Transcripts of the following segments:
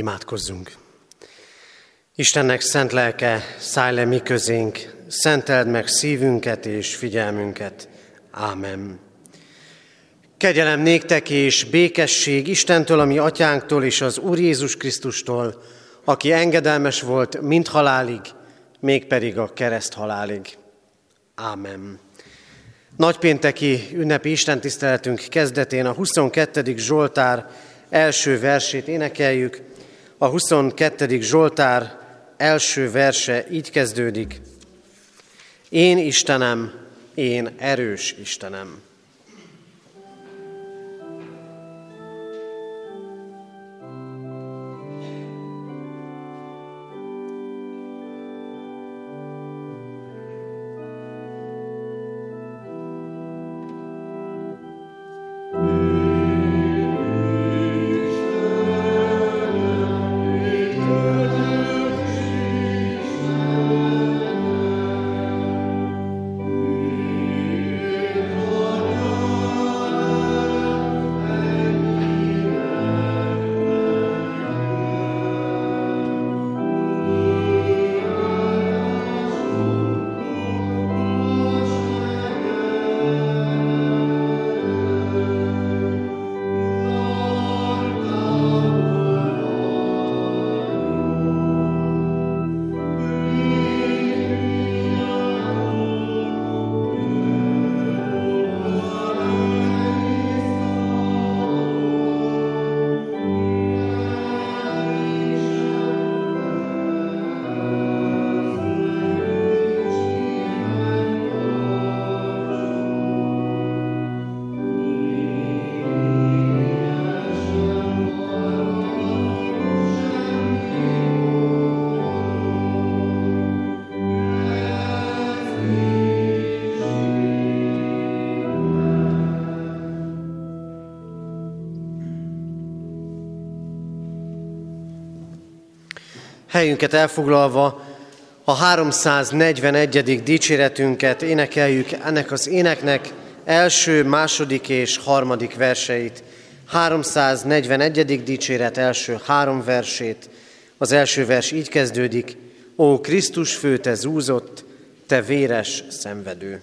Imádkozzunk! Istennek szent lelke, szállj le mi közénk, szenteld meg szívünket és figyelmünket. Ámen. Kegyelem néktek és békesség Istentől, ami atyánktól és az Úr Jézus Krisztustól, aki engedelmes volt mind halálig, mégpedig a kereszt halálig. Ámen. Nagypénteki ünnepi istentiszteletünk kezdetén a 22. Zsoltár első versét énekeljük. A 22. Zsoltár első verse így kezdődik. Én Istenem, én erős Istenem. Helyünket elfoglalva a 341. dicséretünket énekeljük ennek az éneknek első, második és harmadik verseit. 341. dicséret első három versét. Az első vers így kezdődik. Ó Krisztus fő, te zúzott, te véres szenvedő.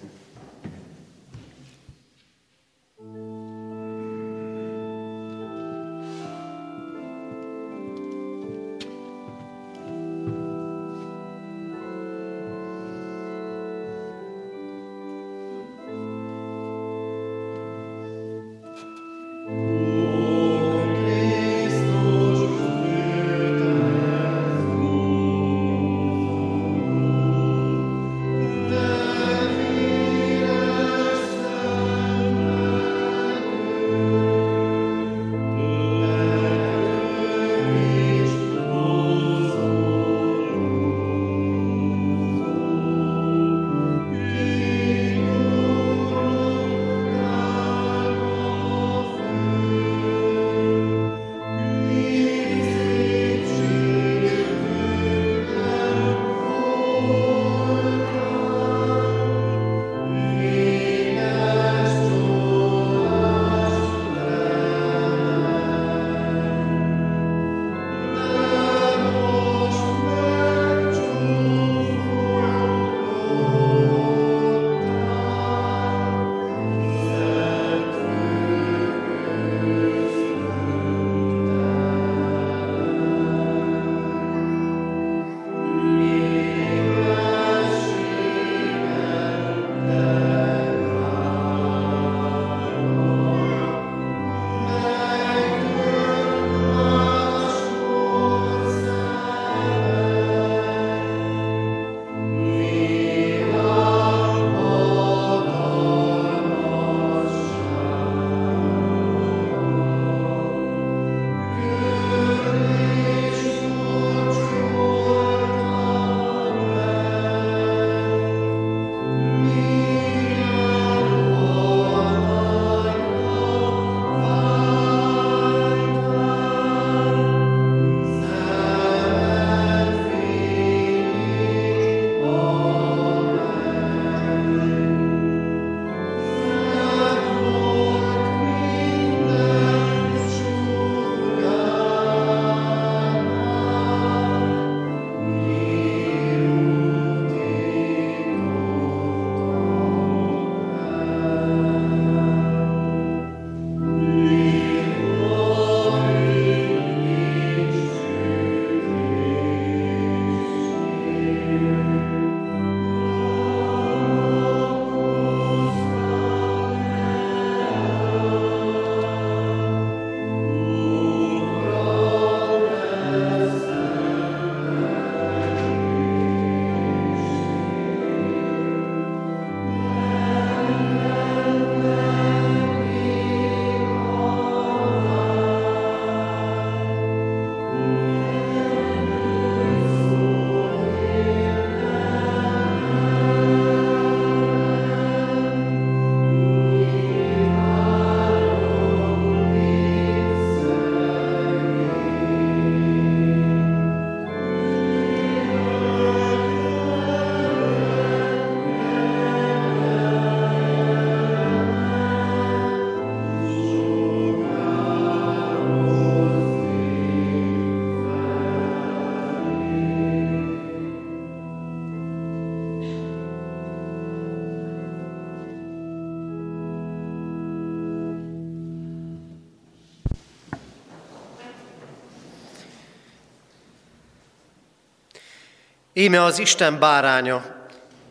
Íme az Isten báránya,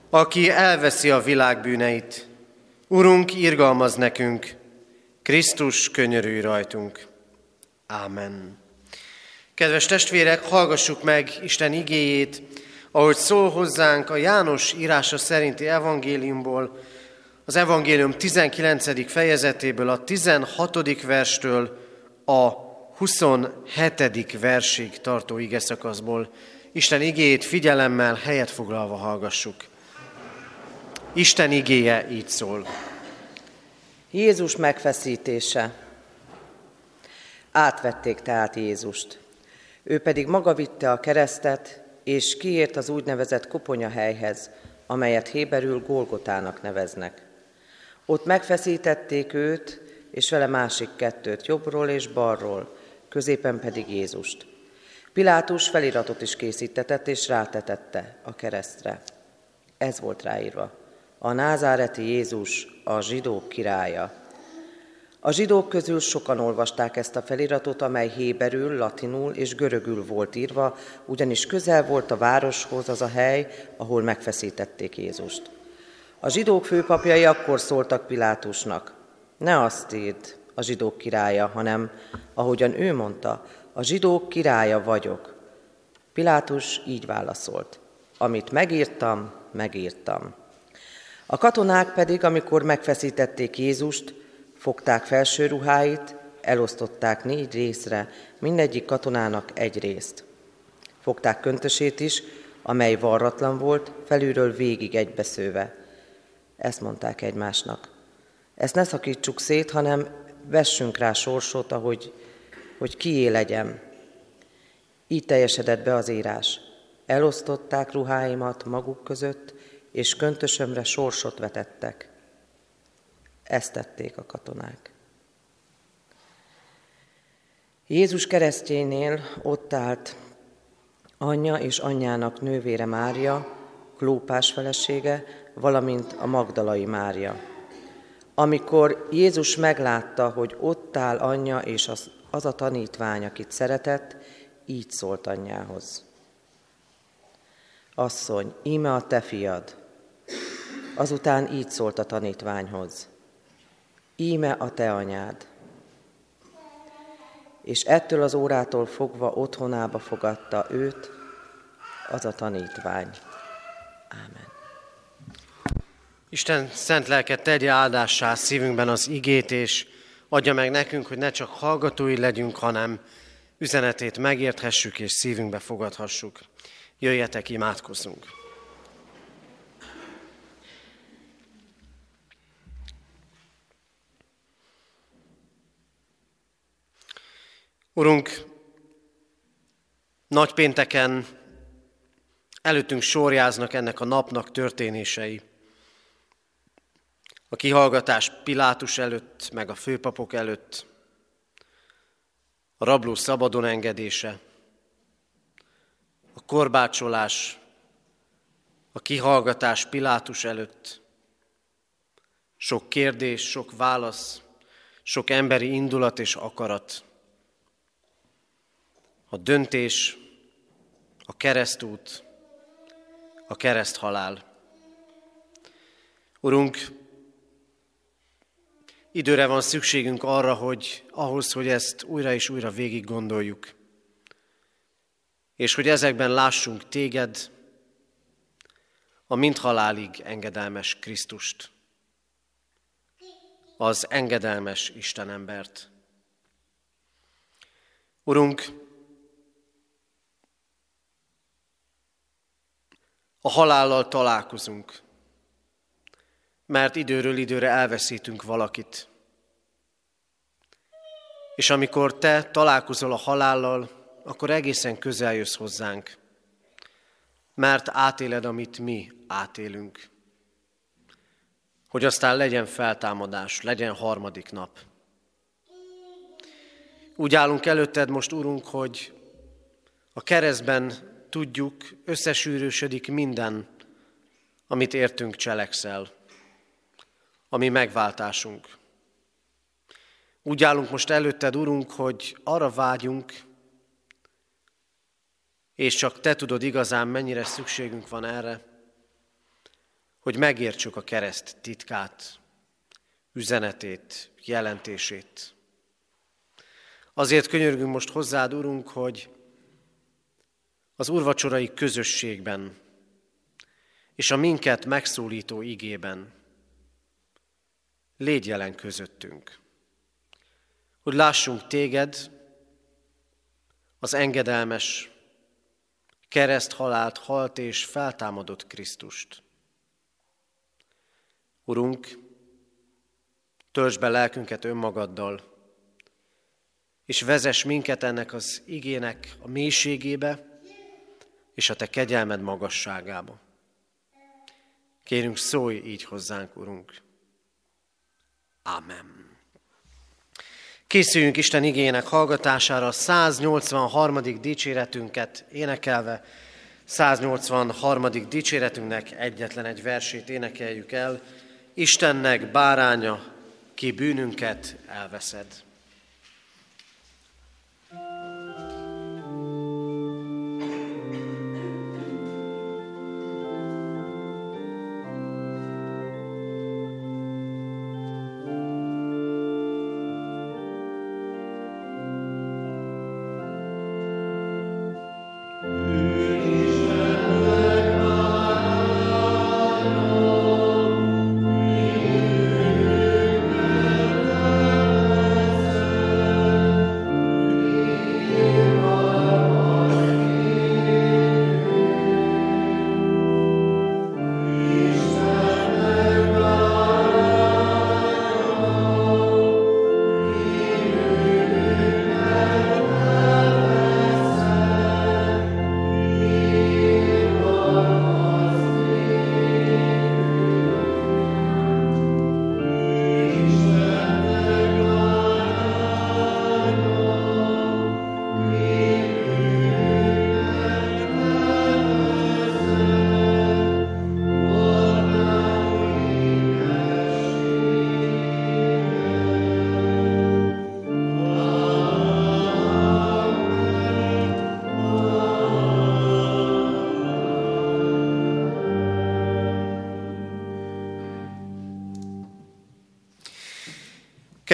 aki elveszi a világ bűneit. Urunk, irgalmaz nekünk, Krisztus könyörű rajtunk. Ámen. Kedves testvérek, hallgassuk meg Isten igéjét, ahogy szól hozzánk a János írása szerinti evangéliumból, az evangélium 19. fejezetéből, a 16. verstől a 27. versig tartó ige szakaszból. Isten igéjét figyelemmel, helyet foglalva hallgassuk. Isten igéje így szól. Jézus megfeszítése. Átvették tehát Jézust. Ő pedig maga vitte a keresztet, és kiért az úgynevezett koponyahelyhez, amelyet Héberül Golgotának neveznek. Ott megfeszítették őt, és vele másik kettőt, jobbról és balról, középen pedig Jézust. Pilátus feliratot is készítetett, és rátetette a keresztre. Ez volt ráírva. A názáreti Jézus, a zsidók királya. A zsidók közül sokan olvasták ezt a feliratot, amely héberül, latinul és görögül volt írva, ugyanis közel volt a városhoz az a hely, ahol megfeszítették Jézust. A zsidók főpapjai akkor szóltak Pilátusnak, ne azt írd, a zsidók királya, hanem, ahogyan ő mondta, a zsidók királya vagyok. Pilátus így válaszolt, amit megírtam, megírtam. A katonák pedig, amikor megfeszítették Jézust, fogták felső ruháit, elosztották négy részre, mindegyik katonának egy részt. Fogták köntösét is, amely varratlan volt, felülről végig egybeszőve. Ezt mondták egymásnak. Ezt ne szakítsuk szét, hanem vessünk rá sorsot, ahogy, hogy kié legyen. Így teljesedett be az írás. Elosztották ruháimat maguk között, és köntösömre sorsot vetettek. Ezt tették a katonák. Jézus keresztjénél ott állt anyja és anyjának nővére Mária, Klópás felesége, valamint a Magdalai Mária. Amikor Jézus meglátta, hogy ott áll anyja és az, az a tanítvány, akit szeretett, így szólt anyjához. Asszony, íme a te fiad. Azután így szólt a tanítványhoz. Íme a te anyád. És ettől az órától fogva otthonába fogadta őt, az a tanítvány. Ámen. Isten szent lelket tegye áldássá szívünkben az igét, és adja meg nekünk, hogy ne csak hallgatói legyünk, hanem üzenetét megérthessük és szívünkbe fogadhassuk. Jöjjetek, imádkozzunk! Urunk, nagypénteken előttünk sorjáznak ennek a napnak történései. A kihallgatás Pilátus előtt, meg a főpapok előtt, a rabló szabadon engedése, a korbácsolás, a kihallgatás Pilátus előtt, sok kérdés, sok válasz, sok emberi indulat és akarat, a döntés, a keresztút, a kereszthalál. Urunk, Időre van szükségünk arra, hogy ahhoz, hogy ezt újra és újra végig gondoljuk. És hogy ezekben lássunk téged, a mindhalálig engedelmes Krisztust, az engedelmes Istenembert. Urunk, a halállal találkozunk, mert időről időre elveszítünk valakit. És amikor te találkozol a halállal, akkor egészen közel jössz hozzánk, mert átéled, amit mi átélünk. Hogy aztán legyen feltámadás, legyen harmadik nap. Úgy állunk előtted most, Urunk, hogy a keresztben tudjuk, összesűrősödik minden, amit értünk cselekszel a mi megváltásunk. Úgy állunk most előtted, Urunk, hogy arra vágyunk, és csak Te tudod igazán, mennyire szükségünk van erre, hogy megértsük a kereszt titkát, üzenetét, jelentését. Azért könyörgünk most hozzád, Urunk, hogy az urvacsorai közösségben és a minket megszólító igében légy jelen közöttünk. Hogy lássunk téged, az engedelmes, kereszt halált halt és feltámadott Krisztust. Urunk, töltsd be lelkünket önmagaddal, és vezess minket ennek az igének a mélységébe, és a Te kegyelmed magasságába. Kérünk, szólj így hozzánk, Urunk. Amen. Készüljünk Isten igének hallgatására 183. dicséretünket énekelve. 183. dicséretünknek egyetlen egy versét énekeljük el. Istennek báránya, ki bűnünket elveszed.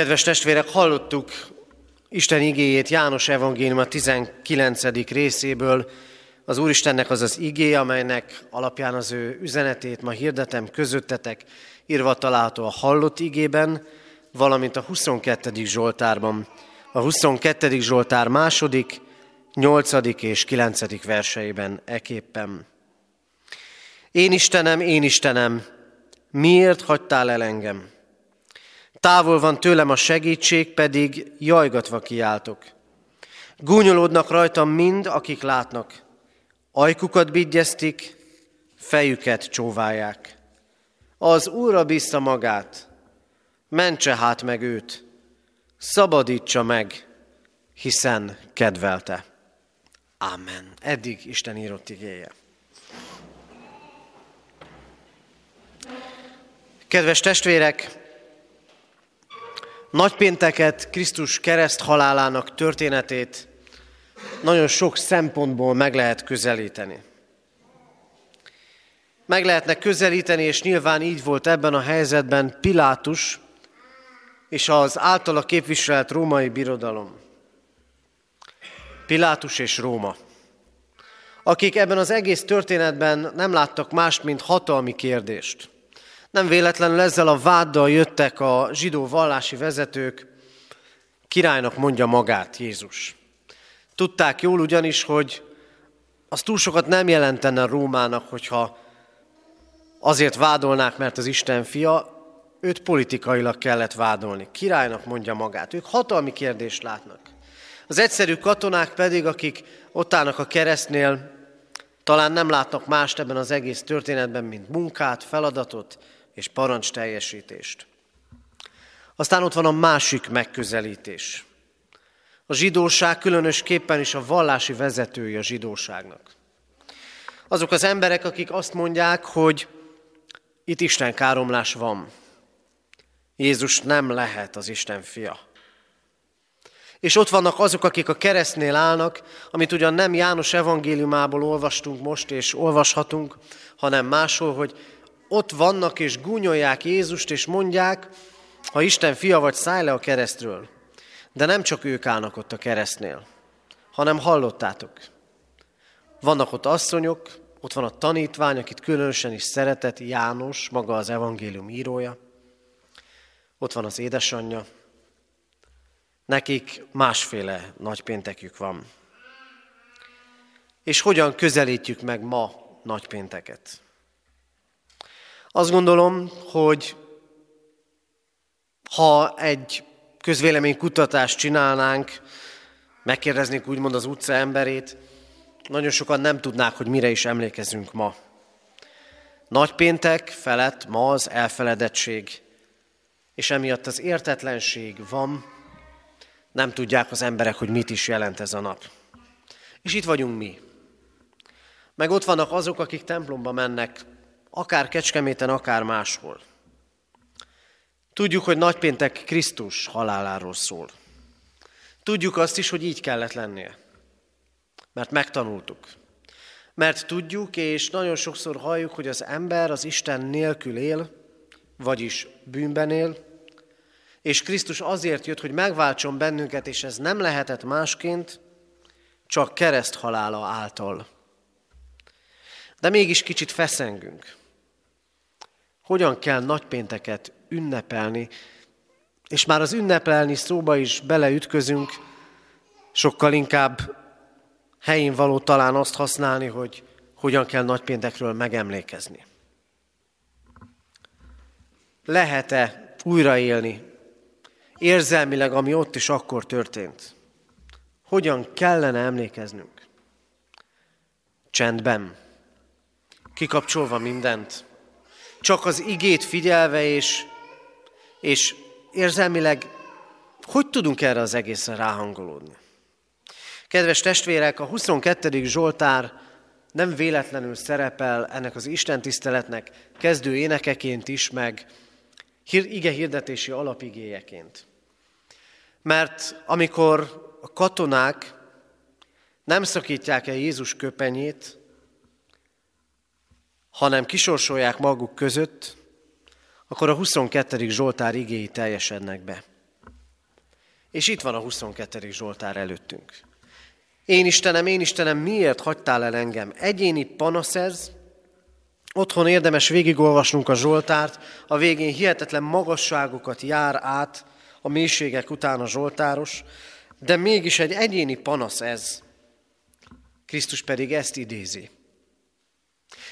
Kedves testvérek, hallottuk Isten igéjét János evangélium a 19. részéből. Az Úristennek az az igé, amelynek alapján az ő üzenetét ma hirdetem közöttetek, írva található a hallott igében, valamint a 22. Zsoltárban. A 22. Zsoltár második, 8. és 9. verseiben eképpen. Én Istenem, én Istenem, miért hagytál el engem? Távol van tőlem a segítség, pedig jajgatva kiáltok. Gúnyolódnak rajtam mind, akik látnak. Ajkukat bigyeztik, fejüket csóválják. Az Úrra bízta magát, mentse hát meg őt, szabadítsa meg, hiszen kedvelte. Amen. Eddig Isten írott igéje. Kedves testvérek, Nagypénteket, Krisztus kereszt halálának történetét nagyon sok szempontból meg lehet közelíteni. Meg lehetne közelíteni, és nyilván így volt ebben a helyzetben Pilátus és az általa képviselt római birodalom. Pilátus és Róma, akik ebben az egész történetben nem láttak más, mint hatalmi kérdést. Nem véletlenül ezzel a váddal jöttek a zsidó vallási vezetők, királynak mondja magát Jézus. Tudták jól ugyanis, hogy az túl sokat nem jelentene Rómának, hogyha azért vádolnák, mert az Isten fia, őt politikailag kellett vádolni. Királynak mondja magát. Ők hatalmi kérdést látnak. Az egyszerű katonák pedig, akik ott állnak a keresztnél, talán nem látnak mást ebben az egész történetben, mint munkát, feladatot, és parancs teljesítést. Aztán ott van a másik megközelítés. A zsidóság különösképpen is a vallási vezetője a zsidóságnak. Azok az emberek, akik azt mondják, hogy itt Isten káromlás van. Jézus nem lehet az Isten fia. És ott vannak azok, akik a keresztnél állnak, amit ugyan nem János evangéliumából olvastunk most, és olvashatunk, hanem máshol, hogy ott vannak és gúnyolják Jézust, és mondják, ha Isten fia vagy, szállj le a keresztről. De nem csak ők állnak ott a keresztnél, hanem hallottátok. Vannak ott asszonyok, ott van a tanítvány, akit különösen is szeretett, János, maga az evangélium írója. Ott van az édesanyja. Nekik másféle nagypéntekük van. És hogyan közelítjük meg ma nagypénteket? Azt gondolom, hogy ha egy közvéleménykutatást csinálnánk, megkérdeznék úgymond az utca emberét, nagyon sokan nem tudnák, hogy mire is emlékezünk ma. Nagypéntek felett ma az elfeledettség, és emiatt az értetlenség van, nem tudják az emberek, hogy mit is jelent ez a nap. És itt vagyunk mi. Meg ott vannak azok, akik templomba mennek, akár Kecskeméten, akár máshol. Tudjuk, hogy nagypéntek Krisztus haláláról szól. Tudjuk azt is, hogy így kellett lennie. Mert megtanultuk. Mert tudjuk, és nagyon sokszor halljuk, hogy az ember az Isten nélkül él, vagyis bűnben él, és Krisztus azért jött, hogy megváltson bennünket, és ez nem lehetett másként, csak kereszt halála által. De mégis kicsit feszengünk. Hogyan kell nagypénteket ünnepelni, és már az ünnepelni szóba is beleütközünk, sokkal inkább helyén való talán azt használni, hogy hogyan kell nagypéntekről megemlékezni. Lehet-e újraélni érzelmileg, ami ott is akkor történt? Hogyan kellene emlékeznünk? Csendben, kikapcsolva mindent, csak az igét figyelve, és, és érzelmileg hogy tudunk erre az egészre ráhangolódni? Kedves testvérek, a 22. Zsoltár nem véletlenül szerepel ennek az Isten tiszteletnek kezdő énekeként is, meg ige hirdetési alapigéjeként. Mert amikor a katonák nem szakítják el Jézus köpenyét, hanem kisorsolják maguk között, akkor a 22. Zsoltár igéi teljesednek be. És itt van a 22. Zsoltár előttünk. Én Istenem, én Istenem, miért hagytál el engem? Egyéni panasz ez, otthon érdemes végigolvasnunk a Zsoltárt, a végén hihetetlen magasságokat jár át a mélységek után a Zsoltáros, de mégis egy egyéni panasz ez. Krisztus pedig ezt idézi.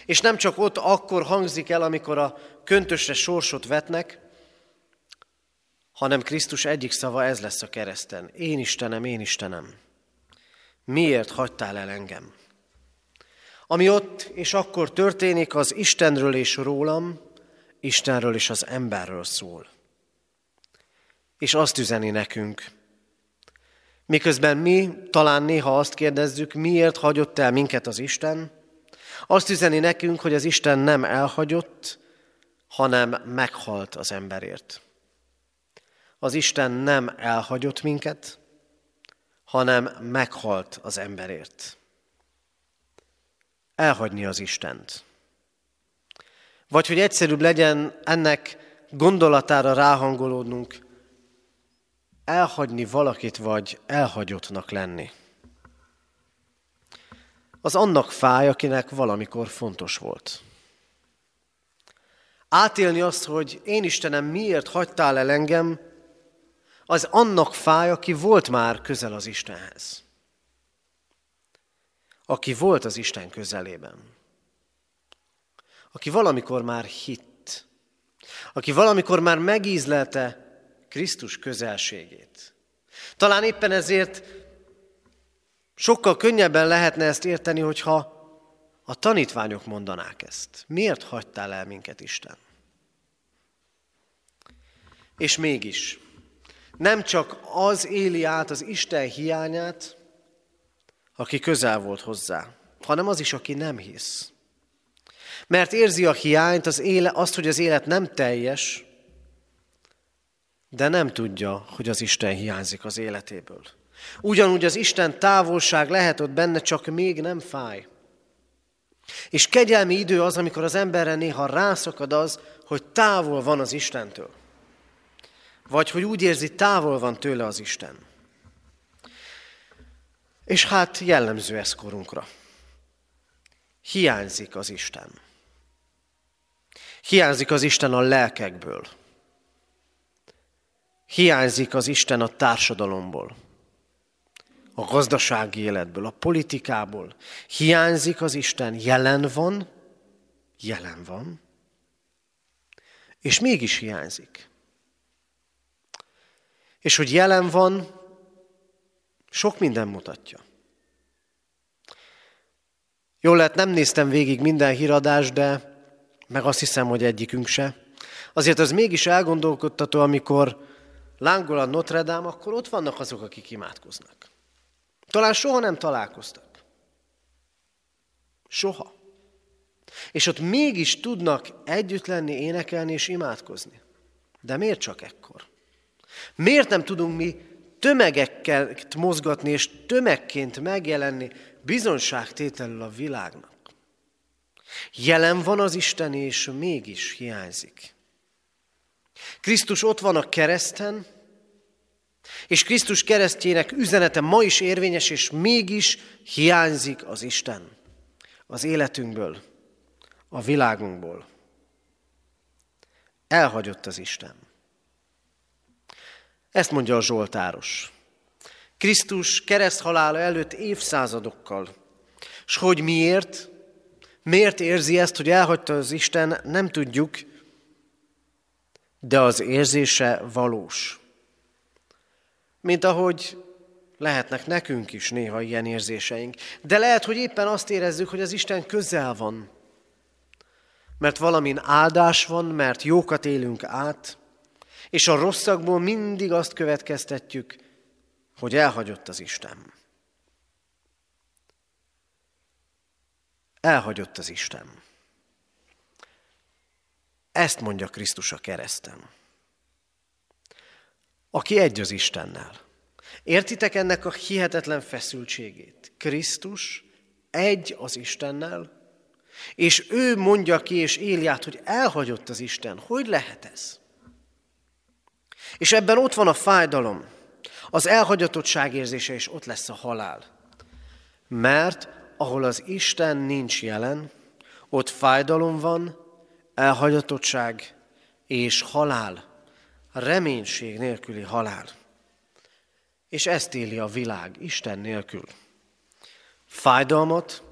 És nem csak ott akkor hangzik el, amikor a köntösre sorsot vetnek, hanem Krisztus egyik szava ez lesz a kereszten. Én Istenem, én Istenem miért hagytál el engem? Ami ott és akkor történik, az Istenről és rólam, Istenről és az emberről szól. És azt üzeni nekünk, miközben mi talán néha azt kérdezzük, miért hagyott el minket az Isten, azt üzeni nekünk, hogy az Isten nem elhagyott, hanem meghalt az emberért. Az Isten nem elhagyott minket, hanem meghalt az emberért. Elhagyni az Istent. Vagy hogy egyszerűbb legyen ennek gondolatára ráhangolódnunk, elhagyni valakit, vagy elhagyottnak lenni. Az annak fáj, akinek valamikor fontos volt. Átélni azt, hogy én Istenem, miért hagytál el engem, az annak fáj, aki volt már közel az Istenhez. Aki volt az Isten közelében. Aki valamikor már hitt. Aki valamikor már megízlelte Krisztus közelségét. Talán éppen ezért sokkal könnyebben lehetne ezt érteni, hogyha a tanítványok mondanák ezt. Miért hagytál el minket, Isten? És mégis, nem csak az éli át az Isten hiányát, aki közel volt hozzá, hanem az is, aki nem hisz. Mert érzi a hiányt, az éle, azt, hogy az élet nem teljes, de nem tudja, hogy az Isten hiányzik az életéből. Ugyanúgy az Isten távolság lehet ott benne, csak még nem fáj. És kegyelmi idő az, amikor az emberre néha rászakad az, hogy távol van az Istentől. Vagy hogy úgy érzi, távol van tőle az Isten. És hát jellemző ez korunkra. Hiányzik az Isten. Hiányzik az Isten a lelkekből. Hiányzik az Isten a társadalomból, a gazdasági életből, a politikából. Hiányzik az Isten, jelen van, jelen van, és mégis hiányzik. És hogy jelen van, sok minden mutatja. Jól lehet, nem néztem végig minden híradást, de meg azt hiszem, hogy egyikünk se. Azért az mégis elgondolkodtató, amikor lángol a Notre Dame, akkor ott vannak azok, akik imádkoznak. Talán soha nem találkoztak. Soha. És ott mégis tudnak együtt lenni, énekelni és imádkozni. De miért csak ekkor? Miért nem tudunk mi tömegekkel mozgatni és tömegként megjelenni bizonságtételül a világnak? Jelen van az Isten, és mégis hiányzik. Krisztus ott van a kereszten, és Krisztus keresztjének üzenete ma is érvényes, és mégis hiányzik az Isten az életünkből, a világunkból. Elhagyott az Isten. Ezt mondja a Zsoltáros. Krisztus kereszthalála előtt évszázadokkal. És hogy miért? Miért érzi ezt, hogy elhagyta az Isten, nem tudjuk, de az érzése valós. Mint ahogy lehetnek nekünk is néha ilyen érzéseink. De lehet, hogy éppen azt érezzük, hogy az Isten közel van. Mert valamin áldás van, mert jókat élünk át, és a rosszakból mindig azt következtetjük, hogy elhagyott az Isten. Elhagyott az Isten. Ezt mondja Krisztus a kereszten. Aki egy az Istennel. Értitek ennek a hihetetlen feszültségét? Krisztus egy az Istennel, és ő mondja ki és éli át, hogy elhagyott az Isten. Hogy lehet ez? És ebben ott van a fájdalom, az elhagyatottság érzése, és ott lesz a halál. Mert ahol az Isten nincs jelen, ott fájdalom van, elhagyatottság és halál, reménység nélküli halál. És ezt éli a világ Isten nélkül. Fájdalmat,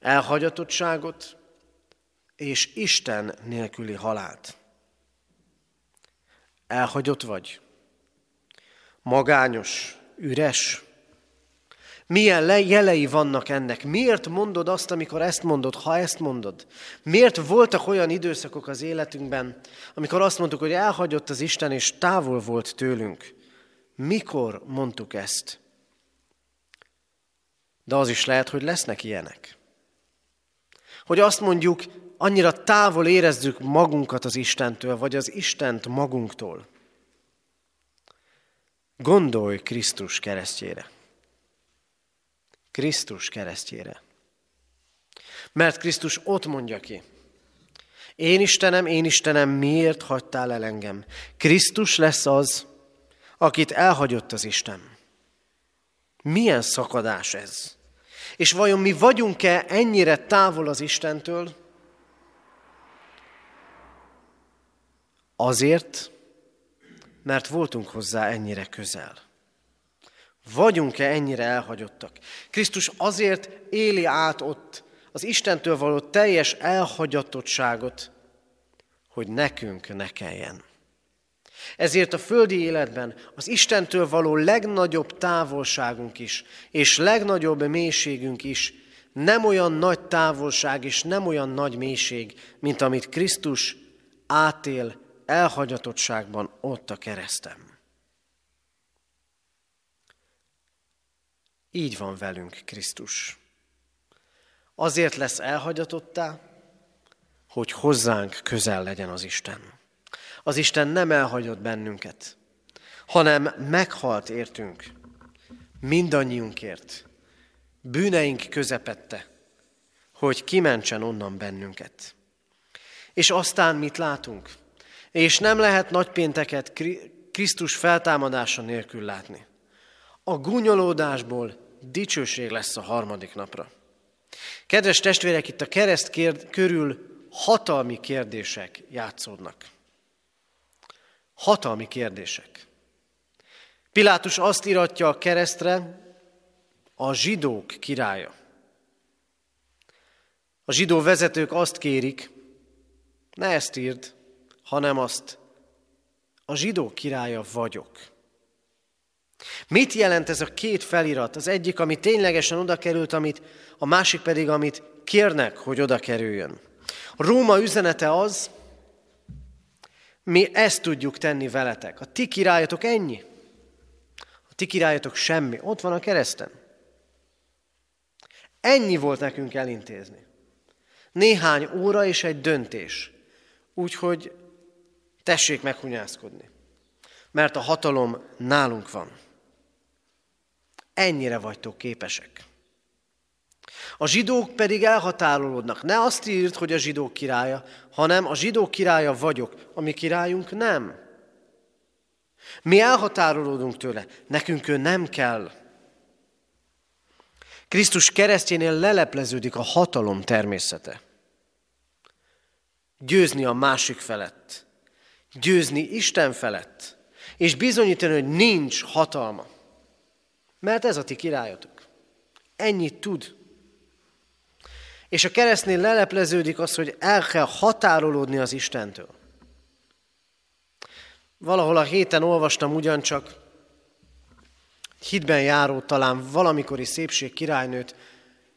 elhagyatottságot és Isten nélküli halált. Elhagyott vagy? Magányos, üres, milyen jelei vannak ennek? Miért mondod azt, amikor ezt mondod, ha ezt mondod? Miért voltak olyan időszakok az életünkben, amikor azt mondtuk, hogy elhagyott az Isten, és távol volt tőlünk? Mikor mondtuk ezt? De az is lehet, hogy lesznek ilyenek. Hogy azt mondjuk, annyira távol érezzük magunkat az Istentől, vagy az Istent magunktól. Gondolj Krisztus keresztjére. Krisztus keresztjére. Mert Krisztus ott mondja ki, én Istenem, én Istenem, miért hagytál el engem? Krisztus lesz az, akit elhagyott az Isten. Milyen szakadás ez? És vajon mi vagyunk-e ennyire távol az Istentől? Azért, mert voltunk hozzá ennyire közel. Vagyunk-e ennyire elhagyottak? Krisztus azért éli át ott az Istentől való teljes elhagyatottságot, hogy nekünk ne kelljen. Ezért a földi életben az Istentől való legnagyobb távolságunk is, és legnagyobb mélységünk is nem olyan nagy távolság és nem olyan nagy mélység, mint amit Krisztus átél elhagyatottságban ott a keresztem. Így van velünk Krisztus. Azért lesz elhagyatottá, hogy hozzánk közel legyen az Isten. Az Isten nem elhagyott bennünket, hanem meghalt értünk. mindannyiunkért, bűneink közepette, hogy kimentsen onnan bennünket. És aztán mit látunk? És nem lehet nagypénteket Krisztus feltámadása nélkül látni. A gúnyolódásból dicsőség lesz a harmadik napra. Kedves testvérek, itt a kereszt kérd, körül hatalmi kérdések játszódnak. Hatalmi kérdések. Pilátus azt iratja a keresztre, a zsidók királya. A zsidó vezetők azt kérik, ne ezt írd, hanem azt, a zsidó királya vagyok. Mit jelent ez a két felirat? Az egyik, ami ténylegesen oda került, amit, a másik pedig, amit kérnek, hogy oda kerüljön. A Róma üzenete az, mi ezt tudjuk tenni veletek. A ti királyatok ennyi. A ti királyatok semmi. Ott van a kereszten. Ennyi volt nekünk elintézni. Néhány óra és egy döntés. Úgyhogy tessék meghunyászkodni. Mert a hatalom nálunk van. Ennyire vagytok képesek. A zsidók pedig elhatárolódnak. Ne azt írt, hogy a zsidók királya, hanem a zsidók királya vagyok, a mi királyunk nem. Mi elhatárolódunk tőle, nekünk ő nem kell. Krisztus keresztjénél lelepleződik a hatalom természete. Győzni a másik felett, győzni Isten felett, és bizonyítani, hogy nincs hatalma. Mert ez a ti királyotok. Ennyit tud. És a keresztnél lelepleződik az, hogy el kell határolódni az Istentől. Valahol a héten olvastam ugyancsak, hitben járó talán valamikori szépség királynőt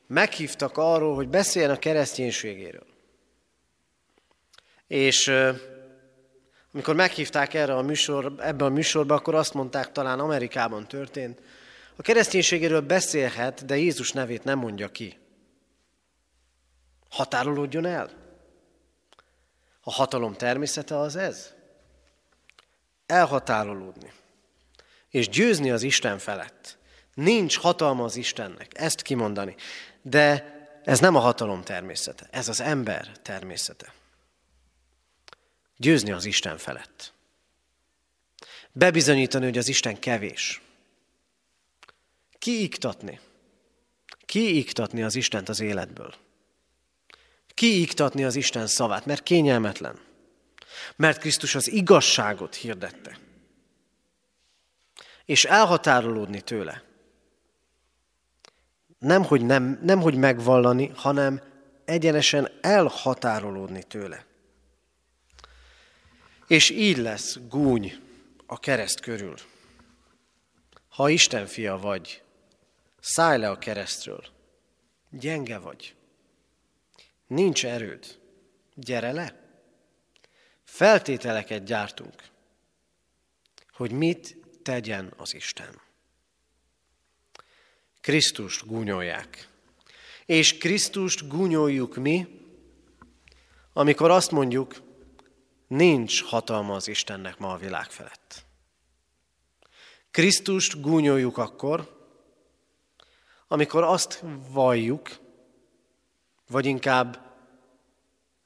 meghívtak arról, hogy beszéljen a kereszténységéről. És amikor meghívták erre a műsor, ebbe a műsorba, akkor azt mondták, talán Amerikában történt, a kereszténységéről beszélhet, de Jézus nevét nem mondja ki. Határolódjon el. A hatalom természete az ez. Elhatárolódni. És győzni az Isten felett. Nincs hatalma az Istennek, ezt kimondani. De ez nem a hatalom természete, ez az ember természete. Győzni az Isten felett. Bebizonyítani, hogy az Isten kevés. Kiiktatni. Kiiktatni az Istent az életből. Kiiktatni az Isten szavát, mert kényelmetlen. Mert Krisztus az igazságot hirdette. És elhatárolódni tőle. Nem hogy, nem, nem, hogy megvallani, hanem egyenesen elhatárolódni tőle. És így lesz gúny a kereszt körül. Ha Isten fia vagy, szállj le a keresztről. Gyenge vagy. Nincs erőd. Gyere le. Feltételeket gyártunk, hogy mit tegyen az Isten. Krisztust gúnyolják. És Krisztust gúnyoljuk mi, amikor azt mondjuk, nincs hatalma az Istennek ma a világ felett. Krisztust gúnyoljuk akkor, amikor azt valljuk, vagy inkább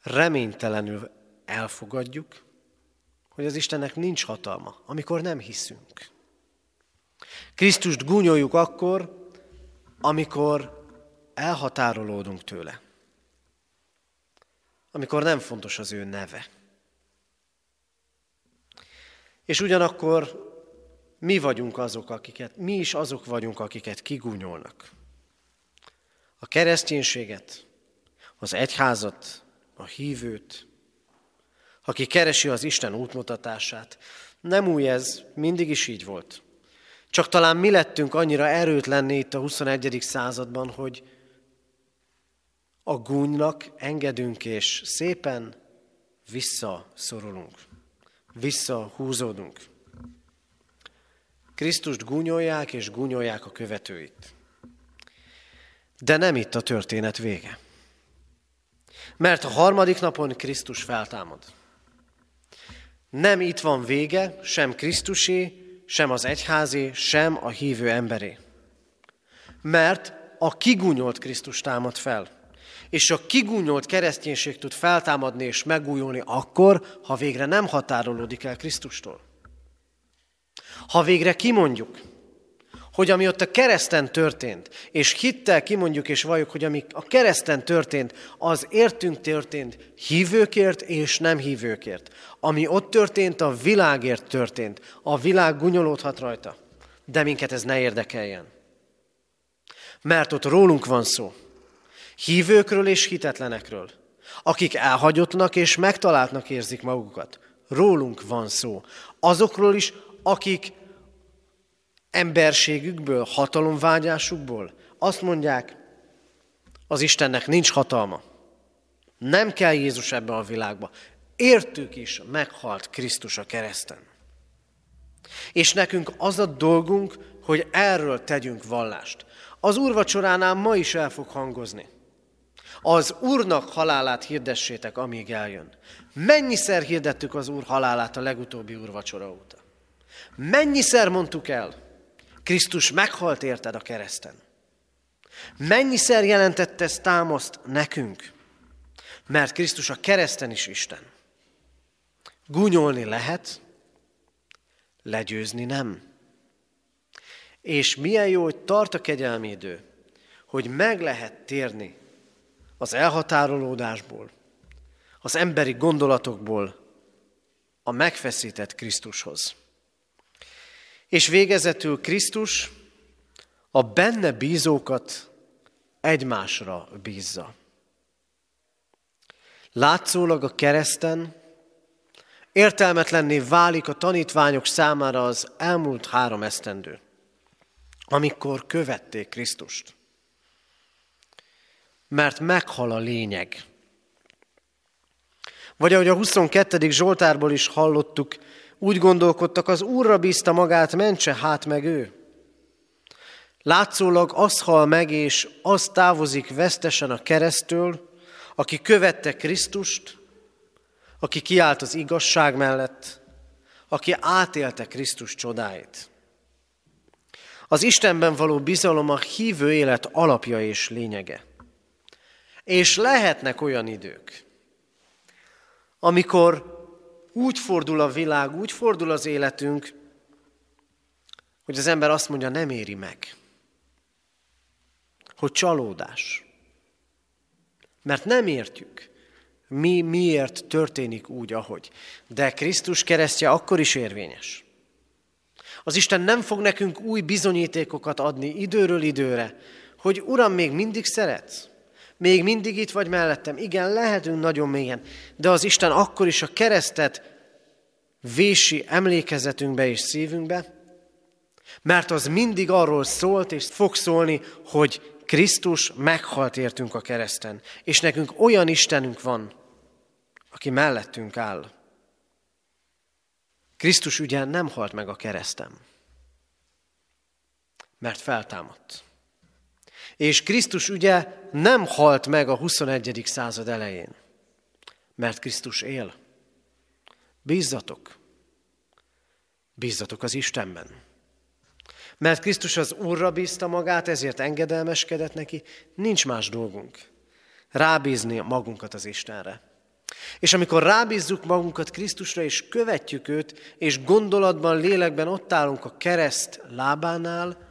reménytelenül elfogadjuk, hogy az Istennek nincs hatalma, amikor nem hiszünk. Krisztust gúnyoljuk akkor, amikor elhatárolódunk tőle. Amikor nem fontos az ő neve. És ugyanakkor mi vagyunk azok, akiket, mi is azok vagyunk, akiket kigúnyolnak. A kereszténységet, az egyházat, a hívőt, aki keresi az Isten útmutatását. Nem új ez, mindig is így volt. Csak talán mi lettünk annyira erőtlenni itt a 21. században, hogy a gúnynak engedünk és szépen visszaszorulunk, visszahúzódunk. Krisztust gúnyolják és gúnyolják a követőit. De nem itt a történet vége. Mert a harmadik napon Krisztus feltámad. Nem itt van vége, sem Krisztusé, sem az egyházé, sem a hívő emberé. Mert a kigúnyolt Krisztus támad fel. És a kigúnyolt kereszténység tud feltámadni és megújulni akkor, ha végre nem határolódik el Krisztustól. Ha végre kimondjuk, hogy ami ott a kereszten történt, és hittel kimondjuk és valljuk, hogy ami a kereszten történt, az értünk történt hívőkért és nem hívőkért. Ami ott történt, a világért történt. A világ gunyolódhat rajta, de minket ez ne érdekeljen. Mert ott rólunk van szó. Hívőkről és hitetlenekről. Akik elhagyottnak és megtaláltnak érzik magukat. Rólunk van szó. Azokról is, akik emberségükből, hatalomvágyásukból azt mondják, az Istennek nincs hatalma. Nem kell Jézus ebbe a világba. Értük is meghalt Krisztus a kereszten. És nekünk az a dolgunk, hogy erről tegyünk vallást. Az úrvacsoránál ma is el fog hangozni. Az Úrnak halálát hirdessétek, amíg eljön. Mennyiszer hirdettük az Úr halálát a legutóbbi úrvacsora óta? Mennyiszer mondtuk el, Krisztus meghalt érted a kereszten. Mennyiszer jelentette ezt támaszt nekünk? Mert Krisztus a kereszten is Isten. Gúnyolni lehet, legyőzni nem. És milyen jó, hogy tart a kegyelmi idő, hogy meg lehet térni az elhatárolódásból, az emberi gondolatokból a megfeszített Krisztushoz. És végezetül Krisztus a benne bízókat egymásra bízza. Látszólag a kereszten értelmetlenné válik a tanítványok számára az elmúlt három esztendő, amikor követték Krisztust. Mert meghal a lényeg. Vagy ahogy a 22. Zsoltárból is hallottuk, úgy gondolkodtak, az Úrra bízta magát, mentse hát meg ő. Látszólag az hal meg, és az távozik vesztesen a keresztől, aki követte Krisztust, aki kiállt az igazság mellett, aki átélte Krisztus csodáit. Az Istenben való bizalom a hívő élet alapja és lényege. És lehetnek olyan idők, amikor úgy fordul a világ, úgy fordul az életünk, hogy az ember azt mondja, nem éri meg. Hogy csalódás. Mert nem értjük, mi miért történik úgy, ahogy. De Krisztus keresztje akkor is érvényes. Az Isten nem fog nekünk új bizonyítékokat adni időről időre, hogy Uram, még mindig szeretsz? Még mindig itt vagy mellettem. Igen, lehetünk nagyon mélyen, de az Isten akkor is a keresztet vési emlékezetünkbe és szívünkbe, mert az mindig arról szólt és fog szólni, hogy Krisztus meghalt értünk a kereszten, és nekünk olyan Istenünk van, aki mellettünk áll. Krisztus ugye nem halt meg a keresztem, mert feltámadt. És Krisztus ugye nem halt meg a 21. század elején, mert Krisztus él. Bízzatok. Bízzatok az Istenben. Mert Krisztus az Úrra bízta magát, ezért engedelmeskedett neki, nincs más dolgunk. Rábízni magunkat az Istenre. És amikor rábízzuk magunkat Krisztusra, és követjük őt, és gondolatban, lélekben ott állunk a kereszt lábánál,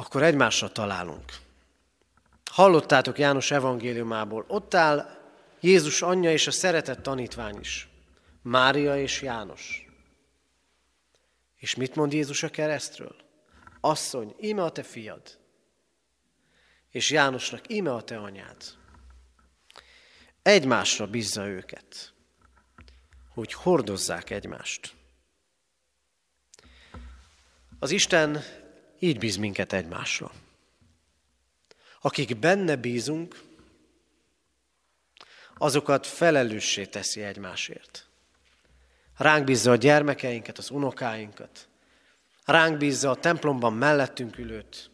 akkor egymásra találunk. Hallottátok János evangéliumából, ott áll Jézus anyja és a szeretett tanítvány is. Mária és János. És mit mond Jézus a keresztről? Asszony, íme a te fiad. És Jánosnak íme a te anyád. Egymásra bízza őket, hogy hordozzák egymást. Az Isten így bíz minket egymásra. Akik benne bízunk, azokat felelőssé teszi egymásért. Ránk bízza a gyermekeinket, az unokáinkat. Ránk bízza a templomban mellettünk ülőt.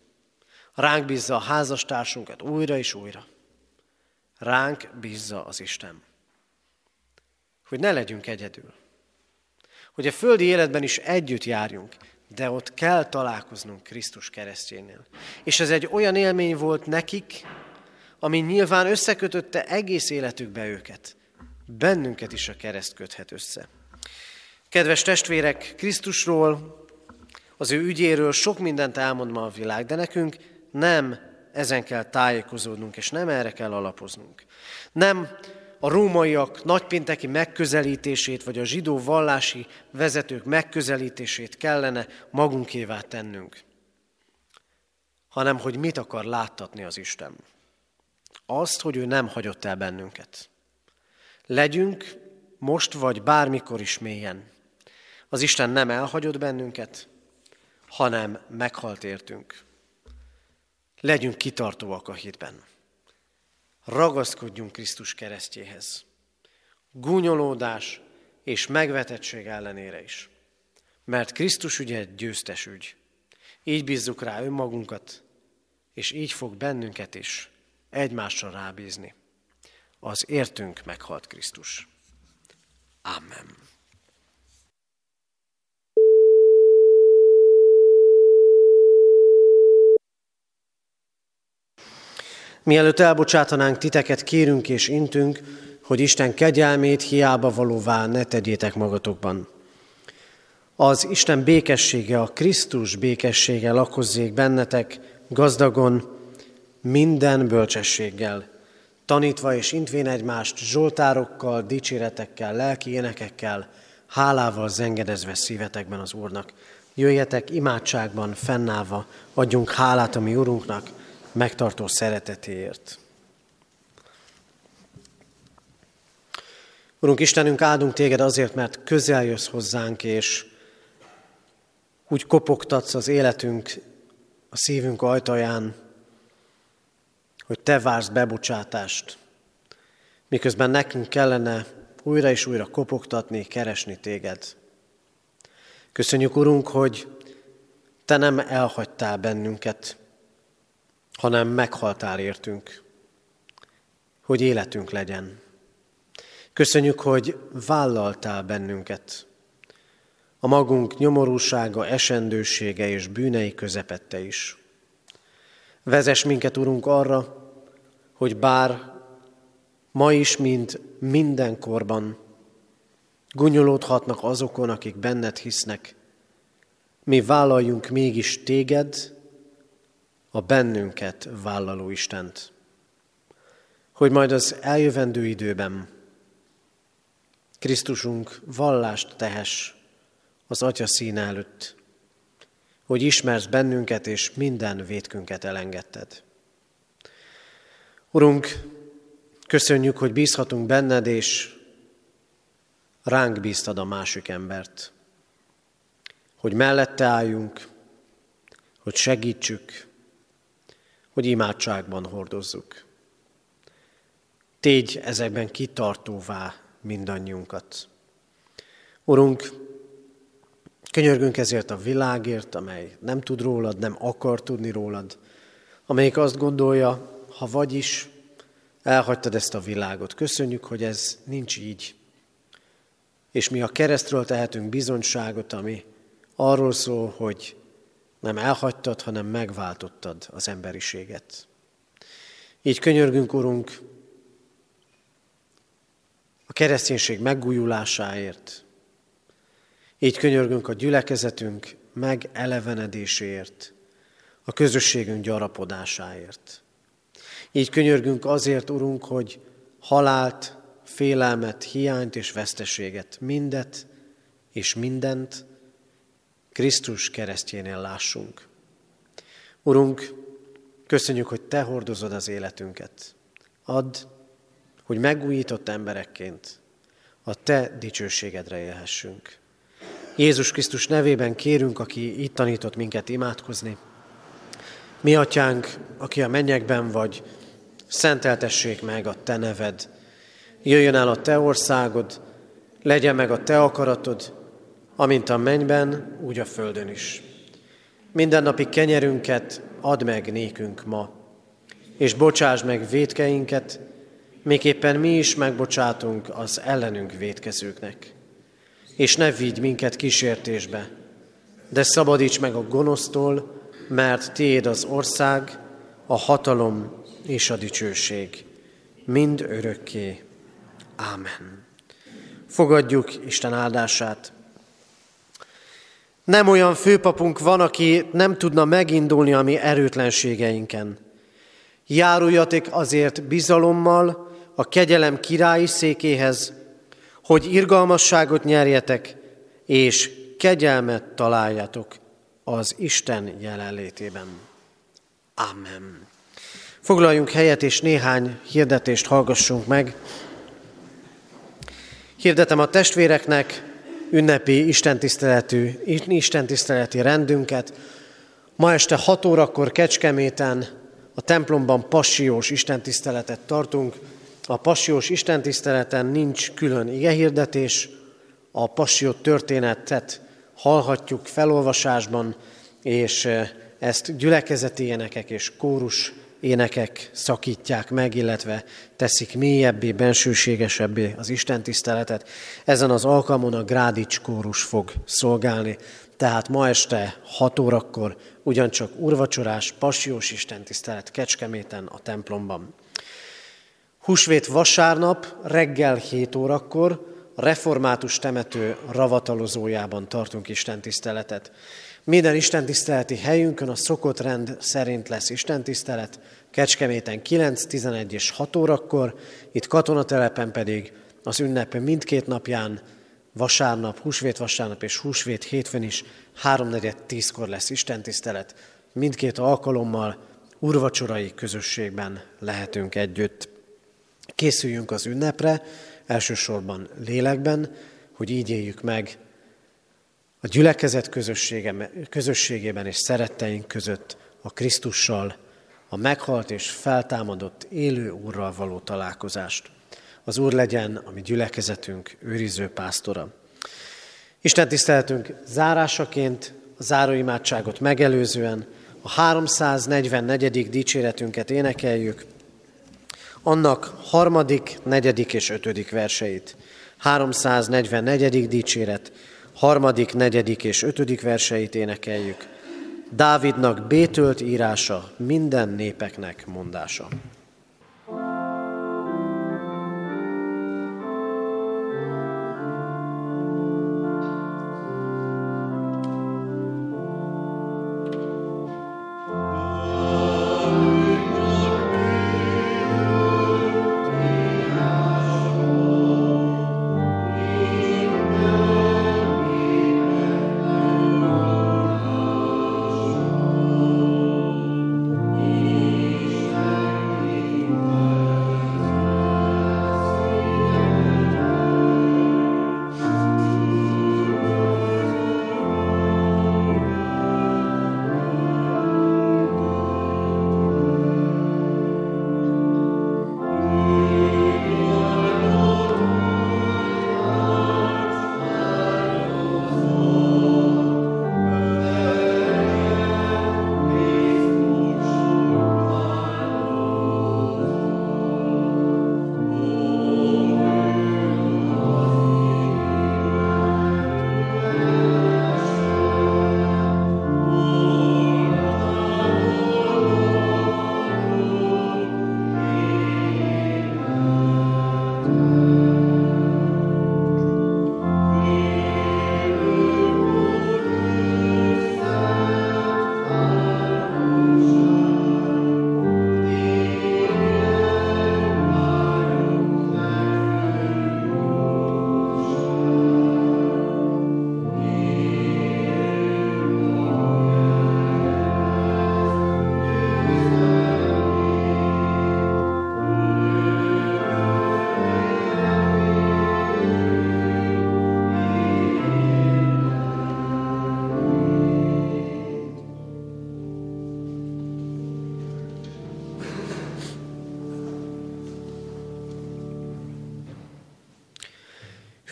Ránk bízza a házastársunkat újra és újra. Ránk bízza az Isten. Hogy ne legyünk egyedül. Hogy a földi életben is együtt járjunk. De ott kell találkoznunk Krisztus keresztjénél. És ez egy olyan élmény volt nekik, ami nyilván összekötötte egész életükbe őket. Bennünket is a kereszt köthet össze. Kedves testvérek, Krisztusról, az ő ügyéről sok mindent elmond ma a világ, de nekünk nem ezen kell tájékozódnunk, és nem erre kell alapoznunk. Nem a rómaiak nagypénteki megközelítését, vagy a zsidó vallási vezetők megközelítését kellene magunkévá tennünk, hanem hogy mit akar láttatni az Isten. Azt, hogy ő nem hagyott el bennünket. Legyünk most vagy bármikor is mélyen. Az Isten nem elhagyott bennünket, hanem meghalt értünk. Legyünk kitartóak a hitben. Ragaszkodjunk Krisztus keresztjéhez. Gúnyolódás és megvetettség ellenére is. Mert Krisztus ügye győztes ügy. Így bízzuk rá önmagunkat, és így fog bennünket is egymásra rábízni. Az értünk meghalt Krisztus. Amen. Mielőtt elbocsátanánk titeket, kérünk és intünk, hogy Isten kegyelmét hiába valóvá ne tegyétek magatokban. Az Isten békessége, a Krisztus békessége lakozzék bennetek gazdagon, minden bölcsességgel, tanítva és intvén egymást zsoltárokkal, dicséretekkel, lelki énekekkel, hálával zengedezve szívetekben az Úrnak. Jöjjetek imádságban, fennállva, adjunk hálát a mi Urunknak, megtartó szeretetéért. Urunk Istenünk, áldunk téged azért, mert közel jössz hozzánk, és úgy kopogtatsz az életünk, a szívünk ajtaján, hogy te vársz bebocsátást, miközben nekünk kellene újra és újra kopogtatni, keresni téged. Köszönjük, Urunk, hogy te nem elhagytál bennünket, hanem meghaltál értünk, hogy életünk legyen. Köszönjük, hogy vállaltál bennünket. A magunk nyomorúsága, esendősége és bűnei közepette is. Vezes minket, Urunk, arra, hogy bár ma is, mint mindenkorban, gunyolódhatnak azokon, akik benned hisznek, mi vállaljunk mégis téged, a bennünket vállaló Istent. Hogy majd az eljövendő időben Krisztusunk vallást tehess az Atya szín előtt, hogy ismersz bennünket és minden vétkünket elengedted. Urunk, köszönjük, hogy bízhatunk benned, és ránk bíztad a másik embert, hogy mellette álljunk, hogy segítsük, hogy imádságban hordozzuk. Tégy ezekben kitartóvá mindannyiunkat. Urunk, könyörgünk ezért a világért, amely nem tud rólad, nem akar tudni rólad, amelyik azt gondolja, ha vagyis elhagytad ezt a világot. Köszönjük, hogy ez nincs így. És mi a keresztről tehetünk bizonyságot, ami arról szól, hogy nem elhagytad, hanem megváltottad az emberiséget. Így könyörgünk, Urunk, a kereszténység megújulásáért. Így könyörgünk a gyülekezetünk megelevenedéséért, a közösségünk gyarapodásáért. Így könyörgünk azért, Urunk, hogy halált, félelmet, hiányt és veszteséget, mindet és mindent Krisztus keresztjénél lássunk. Urunk, köszönjük, hogy Te hordozod az életünket. Add, hogy megújított emberekként a Te dicsőségedre élhessünk. Jézus Krisztus nevében kérünk, aki itt tanított minket imádkozni. Mi, Atyánk, aki a mennyekben vagy, szenteltessék meg a Te neved. Jöjjön el a Te országod, legyen meg a Te akaratod, amint a mennyben, úgy a földön is. Mindennapi kenyerünket add meg nékünk ma, és bocsáss meg védkeinket, miképpen mi is megbocsátunk az ellenünk védkezőknek. És ne vigy minket kísértésbe, de szabadíts meg a gonosztól, mert tiéd az ország, a hatalom és a dicsőség, mind örökké. Ámen. Fogadjuk Isten áldását. Nem olyan főpapunk van, aki nem tudna megindulni a mi erőtlenségeinken. Járuljatok azért bizalommal a kegyelem királyi székéhez, hogy irgalmasságot nyerjetek, és kegyelmet találjatok az Isten jelenlétében. Amen. Foglaljunk helyet, és néhány hirdetést hallgassunk meg. Hirdetem a testvéreknek ünnepi istentiszteletű, istentiszteleti rendünket. Ma este 6 órakor Kecskeméten a templomban passiós istentiszteletet tartunk. A passiós istentiszteleten nincs külön igehirdetés, a passió történetet hallhatjuk felolvasásban, és ezt gyülekezeti énekek és kórus énekek szakítják meg, illetve teszik mélyebbé, bensőségesebbé az Isten tiszteletet. Ezen az alkalmon a Grádics kórus fog szolgálni, tehát ma este 6 órakor ugyancsak urvacsorás, passiós Isten tisztelet Kecskeméten a templomban. Húsvét vasárnap reggel 7 órakor a református temető ravatalozójában tartunk Isten tiszteletet. Minden istentiszteleti helyünkön a szokott rend szerint lesz istentisztelet, Kecskeméten 9, 11 és 6 órakor, itt katonatelepen pedig az ünnep mindkét napján, vasárnap, húsvét vasárnap és húsvét hétfőn is 3-4-10 kor lesz istentisztelet. Mindkét alkalommal urvacsorai közösségben lehetünk együtt. Készüljünk az ünnepre, elsősorban lélekben, hogy így éljük meg a gyülekezet közösségében és szeretteink között a Krisztussal, a meghalt és feltámadott élő Úrral való találkozást. Az Úr legyen a mi gyülekezetünk őriző pásztora. Isten tiszteletünk zárásaként, a záróimádságot megelőzően a 344. dicséretünket énekeljük, annak harmadik, negyedik és ötödik verseit. 344. dicséret, harmadik, negyedik és ötödik verseit énekeljük. Dávidnak bétölt írása, minden népeknek mondása.